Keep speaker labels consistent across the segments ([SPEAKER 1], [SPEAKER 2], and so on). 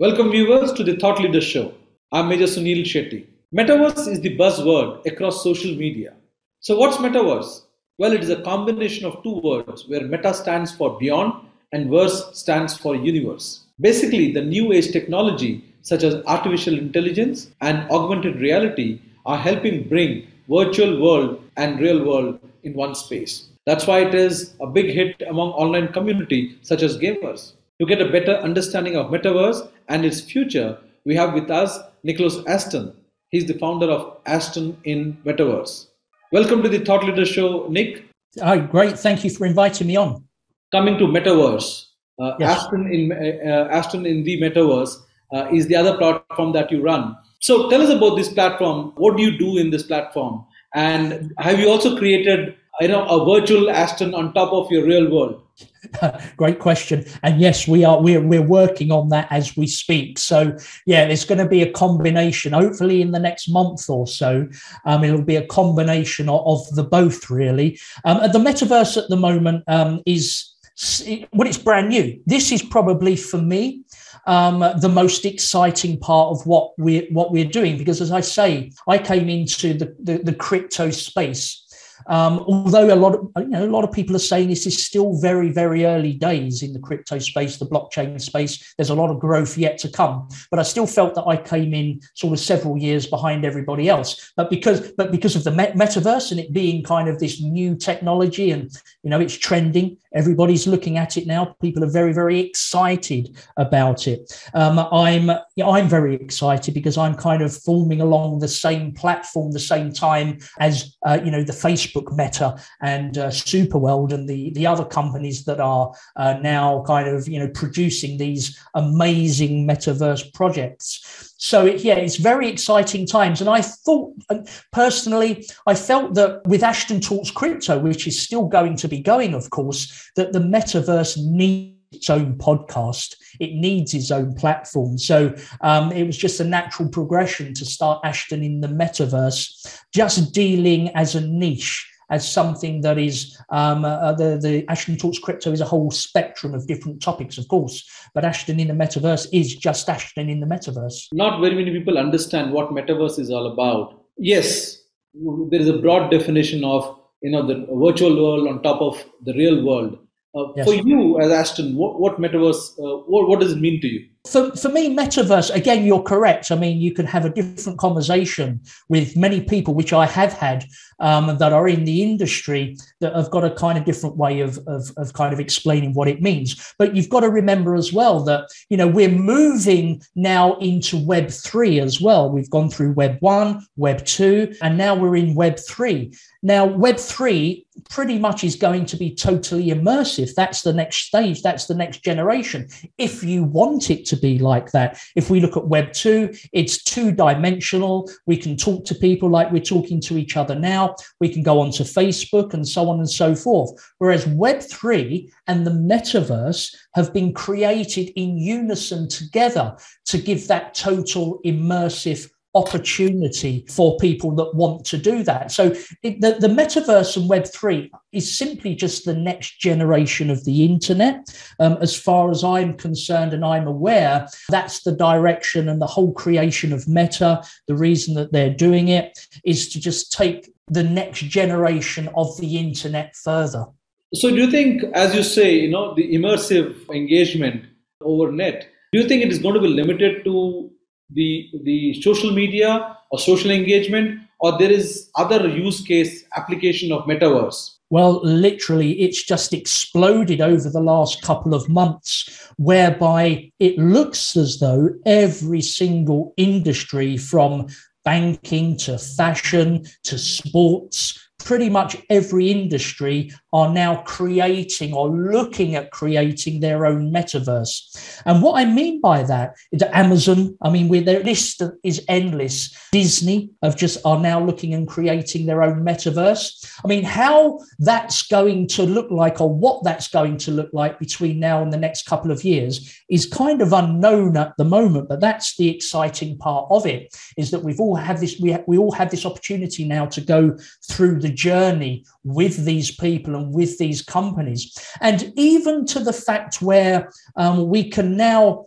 [SPEAKER 1] Welcome, viewers, to the Thought Leader Show. I'm Major Sunil Shetty. Metaverse is the buzzword across social media. So, what's Metaverse? Well, it is a combination of two words where meta stands for beyond and verse stands for universe. Basically, the new age technology such as artificial intelligence and augmented reality are helping bring virtual world and real world in one space. That's why it is a big hit among online community such as gamers. To get a better understanding of metaverse and its future, we have with us Nicholas Aston. He's the founder of Aston in Metaverse. Welcome to the Thought Leader Show, Nick.
[SPEAKER 2] Oh, great. Thank you for inviting me on.
[SPEAKER 1] Coming to Metaverse, uh, yes. Aston in uh, Aston in the Metaverse uh, is the other platform that you run. So tell us about this platform. What do you do in this platform? And have you also created you know a virtual Aston on top of your real world?
[SPEAKER 2] Great question. And yes, we are we're we're working on that as we speak. So yeah, there's going to be a combination. Hopefully, in the next month or so, um, it'll be a combination of, of the both. Really, um, the metaverse at the moment um, is well, it's brand new. This is probably for me um, the most exciting part of what we're what we're doing because, as I say, I came into the, the, the crypto space um, although a lot of you know a lot of people are saying this is still very very early days in the crypto space, the blockchain space. There's a lot of growth yet to come, but I still felt that I came in sort of several years behind everybody else. But because but because of the metaverse and it being kind of this new technology and you know it's trending, everybody's looking at it now. People are very very excited about it. Um, I'm I'm very excited because I'm kind of forming along the same platform, the same time as uh, you know the Facebook Meta, and uh, Superworld, and the the other companies that are uh, now kind of you know producing these amazing metaverse projects. So it, yeah, it's very exciting times, and I thought personally, I felt that with Ashton Talks Crypto, which is still going to be going, of course, that the metaverse needs its own podcast. It needs its own platform. So um, it was just a natural progression to start Ashton in the metaverse, just dealing as a niche. As something that is um, uh, the the Ashton talks crypto is a whole spectrum of different topics, of course. But Ashton in the metaverse is just Ashton in the metaverse.
[SPEAKER 1] Not very many people understand what metaverse is all about. Yes, there is a broad definition of you know the virtual world on top of the real world uh, yes. For you as Ashton, what, what metaverse, uh, what, what does it mean to you?
[SPEAKER 2] For, for me, metaverse, again, you're correct. I mean, you can have a different conversation with many people, which I have had, um, that are in the industry that have got a kind of different way of, of, of kind of explaining what it means. But you've got to remember as well that, you know, we're moving now into Web 3 as well. We've gone through Web 1, Web 2, and now we're in Web 3. Now, Web 3 pretty much is going to be totally immersive. That's the next stage. That's the next generation. If you want it to be like that, if we look at Web 2, it's two dimensional. We can talk to people like we're talking to each other now. We can go onto Facebook and so on and so forth. Whereas Web 3 and the metaverse have been created in unison together to give that total immersive opportunity for people that want to do that. So it, the, the metaverse and Web3 is simply just the next generation of the internet. Um, as far as I'm concerned and I'm aware, that's the direction and the whole creation of Meta. The reason that they're doing it is to just take the next generation of the internet further.
[SPEAKER 1] So do you think, as you say, you know, the immersive engagement over net, do you think it is going to be limited to the the social media or social engagement or there is other use case application of metaverse?
[SPEAKER 2] Well literally it's just exploded over the last couple of months whereby it looks as though every single industry from banking to fashion to sports pretty much every industry are now creating or looking at creating their own metaverse. And what I mean by that is that Amazon, I mean, their list is endless. Disney have just are now looking and creating their own metaverse. I mean, how that's going to look like or what that's going to look like between now and the next couple of years is kind of unknown at the moment. But that's the exciting part of it is that we've all had this, we, we all have this opportunity now to go through the journey with these people moment with these companies. And even to the fact where um, we can now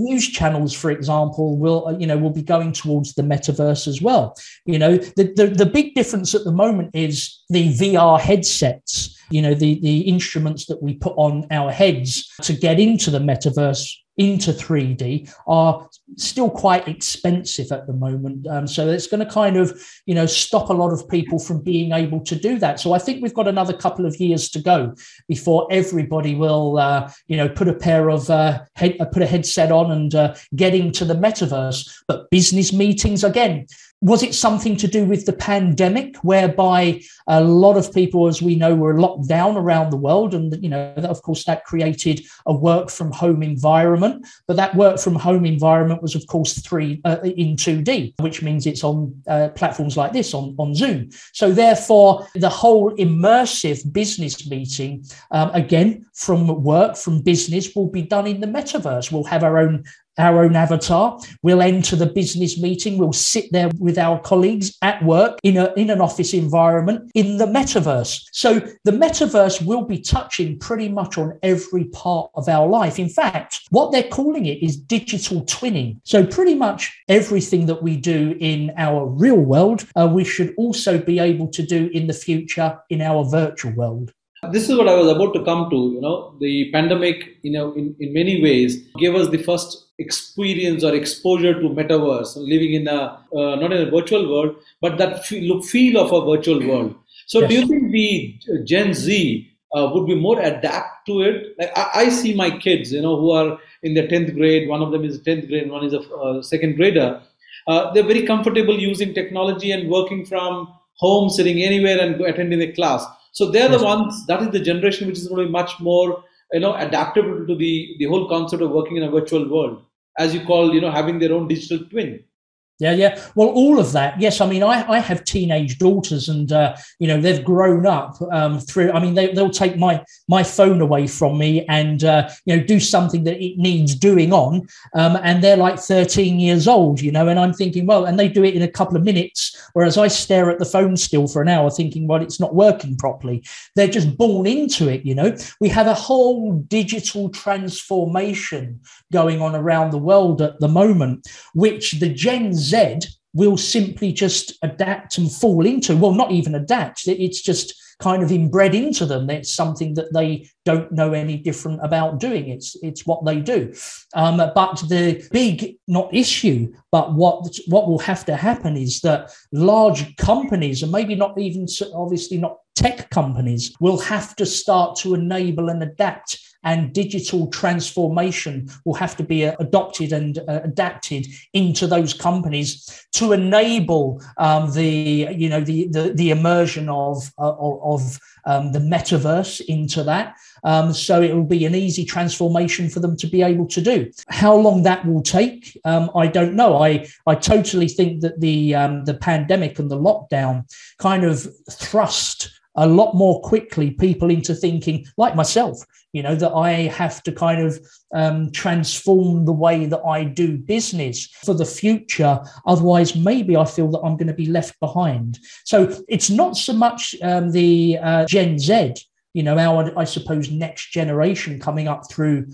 [SPEAKER 2] news channels for example will uh, you know will be going towards the metaverse as well you know the, the, the big difference at the moment is the vr headsets you know the the instruments that we put on our heads to get into the metaverse into 3D are still quite expensive at the moment. Um, so it's going to kind of, you know, stop a lot of people from being able to do that. So I think we've got another couple of years to go before everybody will, uh, you know, put a pair of uh, head, put a headset on and uh, get into the metaverse. But business meetings again, was it something to do with the pandemic whereby a lot of people as we know were locked down around the world? And you know of course that created a work from home environment. But that work from home environment was of course three uh, in 2d which means it's on uh, platforms like this on, on zoom. So therefore the whole immersive business meeting um, again from work from business will be done in the metaverse. We'll have our own our own avatar. We'll enter the business meeting. We'll sit there with our colleagues at work in, a, in an office environment in the metaverse. So the metaverse will be touching pretty much on every part of our life. In fact, what they're calling it is digital twinning. So pretty much everything that we do in our real world, uh, we should also be able to do in the future in our virtual world.
[SPEAKER 1] This is what I was about to come to. You know, the pandemic, you know, in, in many ways gave us the first experience or exposure to metaverse, living in a uh, not in a virtual world, but that feel, look feel of a virtual world. So, yes. do you think the Gen Z uh, would be more adapt to it? Like I, I, see my kids, you know, who are in the tenth grade. One of them is tenth grade, one is a uh, second grader. Uh, they're very comfortable using technology and working from home, sitting anywhere and attending a class. So they're yes. the ones. That is the generation which is going to be much more you know adaptable to the the whole concept of working in a virtual world as you call you know having their own digital twin
[SPEAKER 2] yeah, yeah. Well, all of that. Yes, I mean, I, I have teenage daughters, and uh, you know they've grown up um, through. I mean, they, they'll take my my phone away from me and uh, you know do something that it needs doing on, um, and they're like 13 years old, you know. And I'm thinking, well, and they do it in a couple of minutes, whereas I stare at the phone still for an hour, thinking, well, it's not working properly. They're just born into it, you know. We have a whole digital transformation going on around the world at the moment, which the Gen Z will simply just adapt and fall into. Well, not even adapt, it's just kind of inbred into them. It's something that they don't know any different about doing. It's it's what they do. Um, but the big not issue, but what what will have to happen is that large companies, and maybe not even obviously not tech companies, will have to start to enable and adapt and digital transformation will have to be uh, adopted and uh, adapted into those companies to enable um, the you know the the, the immersion of uh, of um, the metaverse into that. Um, so it will be an easy transformation for them to be able to do. How long that will take, um, I don't know. I I totally think that the um, the pandemic and the lockdown kind of thrust a lot more quickly people into thinking, like myself, you know, that I have to kind of um, transform the way that I do business for the future. Otherwise, maybe I feel that I'm going to be left behind. So it's not so much um, the uh, Gen Z you know, our, I suppose, next generation coming up through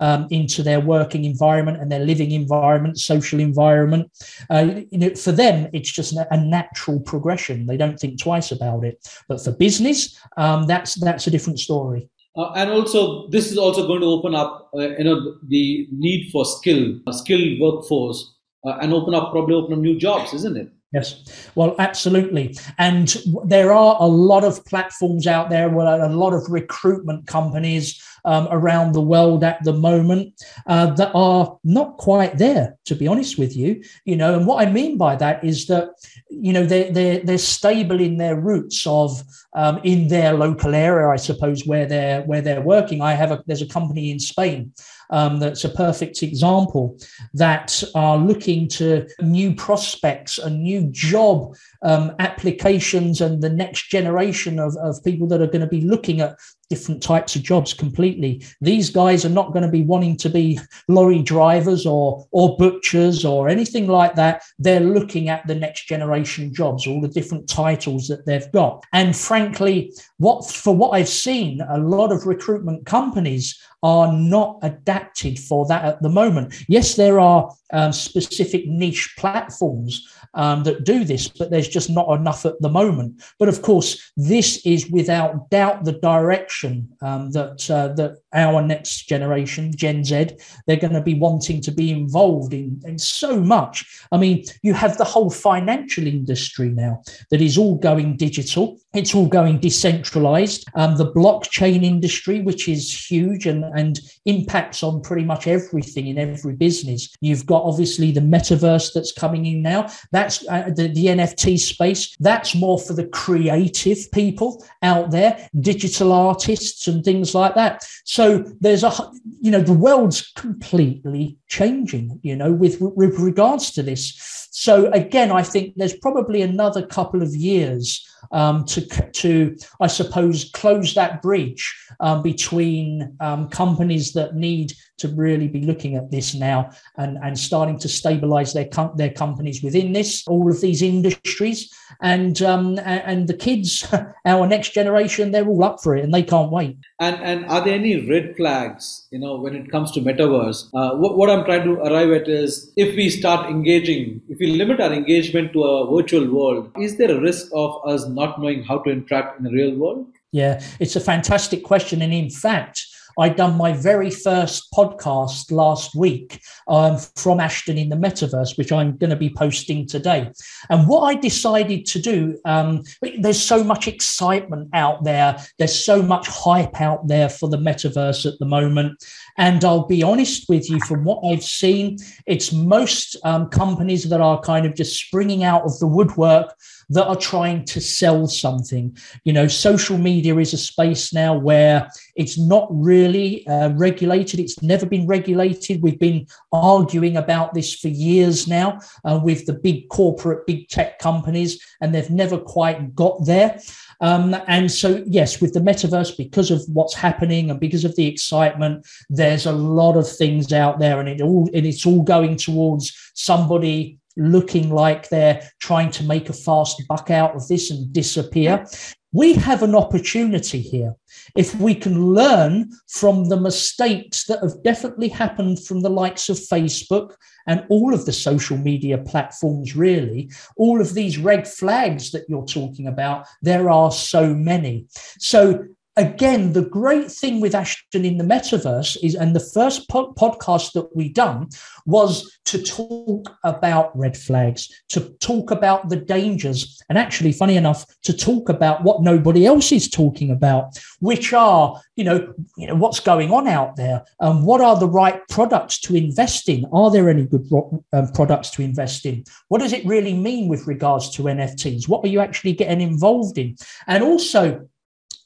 [SPEAKER 2] um, into their working environment and their living environment, social environment. Uh, you know, for them, it's just a natural progression. They don't think twice about it. But for business, um, that's that's a different story.
[SPEAKER 1] Uh, and also, this is also going to open up, uh, you know, the need for skill, skilled workforce, uh, and open up probably open up new jobs, isn't it?
[SPEAKER 2] Yes, well, absolutely. And there are a lot of platforms out there, well, a lot of recruitment companies um, around the world at the moment uh, that are not quite there, to be honest with you. You know, and what I mean by that is that you know they're they're, they're stable in their roots of um, in their local area, I suppose, where they're where they're working. I have a there's a company in Spain um, that's a perfect example that are looking to new prospects and new job um, applications and the next generation of, of people that are going to be looking at different types of jobs completely. These guys are not going to be wanting to be lorry drivers or or butchers or anything like that. They're looking at the next generation jobs, all the different titles that they've got. And frankly, what for what I've seen, a lot of recruitment companies are not adapted for that at the moment. Yes, there are um, specific niche platforms um, that do this, but there's just not enough at the moment. But of course, this is without doubt the direction um, that uh, that our next generation, Gen Z, they're going to be wanting to be involved in, in so much. I mean, you have the whole financial industry now that is all going digital. It's all going decentralized. Um, the blockchain industry, which is huge and, and impacts on pretty much everything in every business. You've got obviously the metaverse that's coming in now. That's uh, the, the NFT space. That's more for the creative people out there, digital artists and things like that. So there's a, you know, the world's completely changing, you know, with, with regards to this. So again, I think there's probably another couple of years um, to, to, I suppose, close that bridge um, between um, companies that need to really be looking at this now and, and starting to stabilize their, com- their companies within this, all of these industries. And, um, and the kids, our next generation, they're all up for it and they can't wait.
[SPEAKER 1] And, and are there any red flags, you know, when it comes to metaverse? Uh, what, what I'm trying to arrive at is if we start engaging, if we limit our engagement to a virtual world, is there a risk of us not knowing how to interact in the real world?
[SPEAKER 2] Yeah, it's a fantastic question. And in fact, I'd done my very first podcast last week um, from Ashton in the Metaverse, which I'm going to be posting today. And what I decided to do, um, there's so much excitement out there, there's so much hype out there for the Metaverse at the moment. And I'll be honest with you, from what I've seen, it's most um, companies that are kind of just springing out of the woodwork that are trying to sell something. You know, social media is a space now where it's not really uh, regulated. It's never been regulated. We've been arguing about this for years now uh, with the big corporate, big tech companies, and they've never quite got there. Um, and so, yes, with the metaverse, because of what's happening and because of the excitement, there's a lot of things out there, and it all and it's all going towards somebody looking like they're trying to make a fast buck out of this and disappear. We have an opportunity here. If we can learn from the mistakes that have definitely happened from the likes of Facebook and all of the social media platforms, really, all of these red flags that you're talking about, there are so many. So again, the great thing with Ashton in the metaverse is, and the first po- podcast that we done was to talk about red flags, to talk about the dangers, and actually, funny enough, to talk about what nobody else is talking about, which are, you know, you know what's going on out there, and what are the right products to invest in? Are there any good um, products to invest in? What does it really mean with regards to NFTs? What are you actually getting involved in? And also,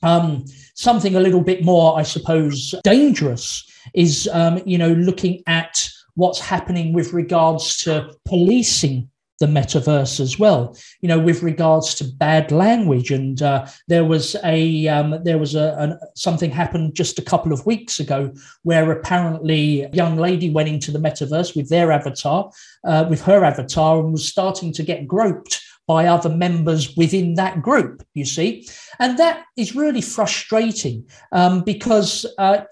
[SPEAKER 2] um, something a little bit more, I suppose, dangerous is, um, you know, looking at what's happening with regards to policing the metaverse as well. You know with regards to bad language and uh, there was a um, there was a, a, something happened just a couple of weeks ago where apparently a young lady went into the metaverse with their avatar uh, with her avatar and was starting to get groped by other members within that group, you see. And that is really frustrating um, because, uh,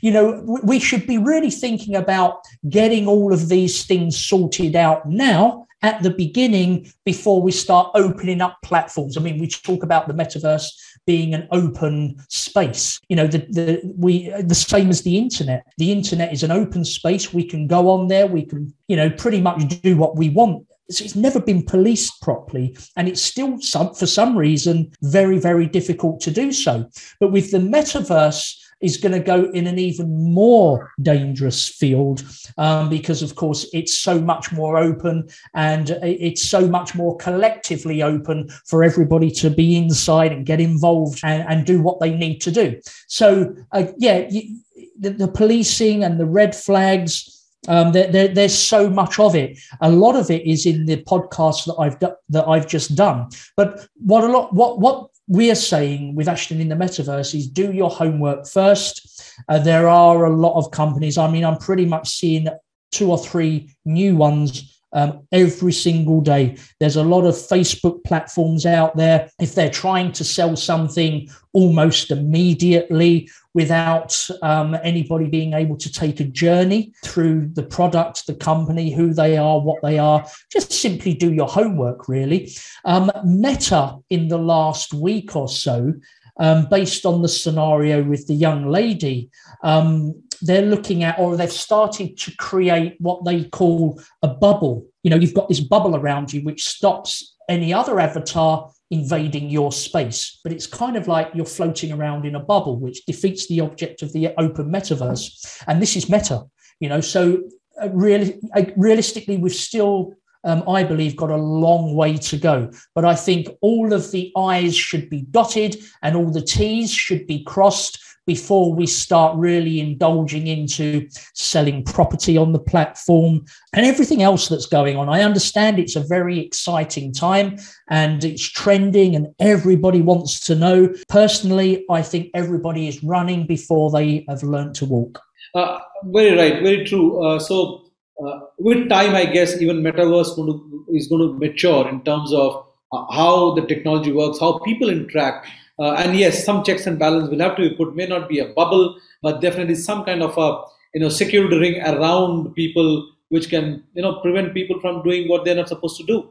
[SPEAKER 2] you know, we should be really thinking about getting all of these things sorted out now at the beginning before we start opening up platforms. I mean, we talk about the metaverse being an open space. You know, the, the we the same as the internet. The internet is an open space. We can go on there. We can, you know, pretty much do what we want it's never been policed properly and it's still some, for some reason very very difficult to do so. But with the metaverse is going to go in an even more dangerous field um, because of course it's so much more open and it's so much more collectively open for everybody to be inside and get involved and, and do what they need to do. So uh, yeah you, the, the policing and the red flags um, there, there, there's so much of it. A lot of it is in the podcast that I've do, that I've just done. But what a lot what what we are saying with Ashton in the metaverse is do your homework first. Uh, there are a lot of companies. I mean, I'm pretty much seeing two or three new ones um, every single day. There's a lot of Facebook platforms out there. If they're trying to sell something almost immediately without um, anybody being able to take a journey through the product, the company, who they are, what they are, just simply do your homework, really. Um, Meta, in the last week or so, um, based on the scenario with the young lady, um, they're looking at or they've started to create what they call a bubble. You know, you've got this bubble around you which stops any other avatar invading your space. But it's kind of like you're floating around in a bubble, which defeats the object of the open metaverse. And this is meta, you know. So, uh, really, uh, realistically, we've still um, I believe, got a long way to go. But I think all of the I's should be dotted and all the T's should be crossed before we start really indulging into selling property on the platform and everything else that's going on. I understand it's a very exciting time and it's trending and everybody wants to know. Personally, I think everybody is running before they have learned to walk.
[SPEAKER 1] Uh, very right, very true. Uh, so, uh, with time, I guess even metaverse going to, is going to mature in terms of uh, how the technology works, how people interact uh, and yes, some checks and balance will have to be put. May not be a bubble, but definitely some kind of a you know security ring around people, which can you know prevent people from doing what they're not supposed to do.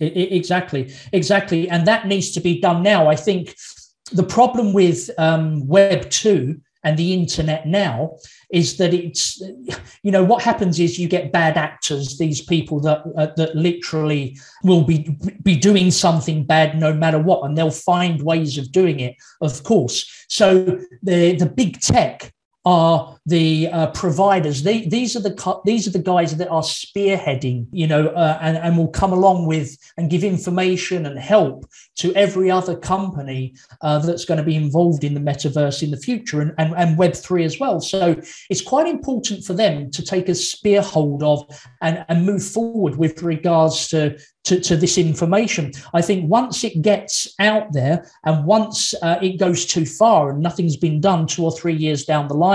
[SPEAKER 2] Exactly, exactly, and that needs to be done now. I think the problem with um, Web two and the internet now is that it's you know what happens is you get bad actors these people that uh, that literally will be be doing something bad no matter what and they'll find ways of doing it of course. So the the big tech are the uh, providers. They, these are the these are the guys that are spearheading, you know, uh, and and will come along with and give information and help to every other company uh, that's going to be involved in the metaverse in the future and, and and Web three as well. So it's quite important for them to take a spear hold of and and move forward with regards to to, to this information. I think once it gets out there and once uh, it goes too far and nothing's been done two or three years down the line,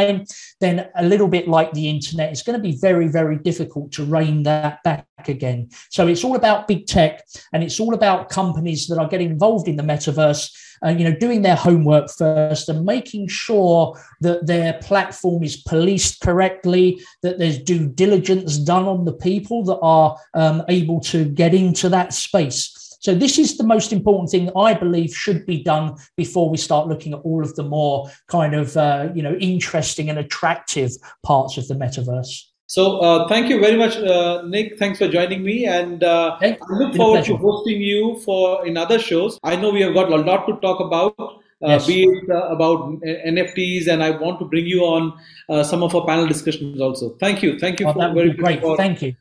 [SPEAKER 2] then a little bit like the internet, it's going to be very, very difficult to rein that back again. So it's all about big tech and it's all about companies that are getting involved in the metaverse. Uh, you know, doing their homework first and making sure that their platform is policed correctly, that there's due diligence done on the people that are um, able to get into that space. So this is the most important thing I believe should be done before we start looking at all of the more kind of uh, you know interesting and attractive parts of the metaverse.
[SPEAKER 1] So uh, thank you very much, uh, Nick. Thanks for joining me, and uh, I look forward to hosting you for in other shows. I know we have got a lot to talk about. Uh, yes. be it uh, about NFTs, and I want to bring you on uh, some of our panel discussions also. Thank you, thank you
[SPEAKER 2] oh, for very great. For, Thank you.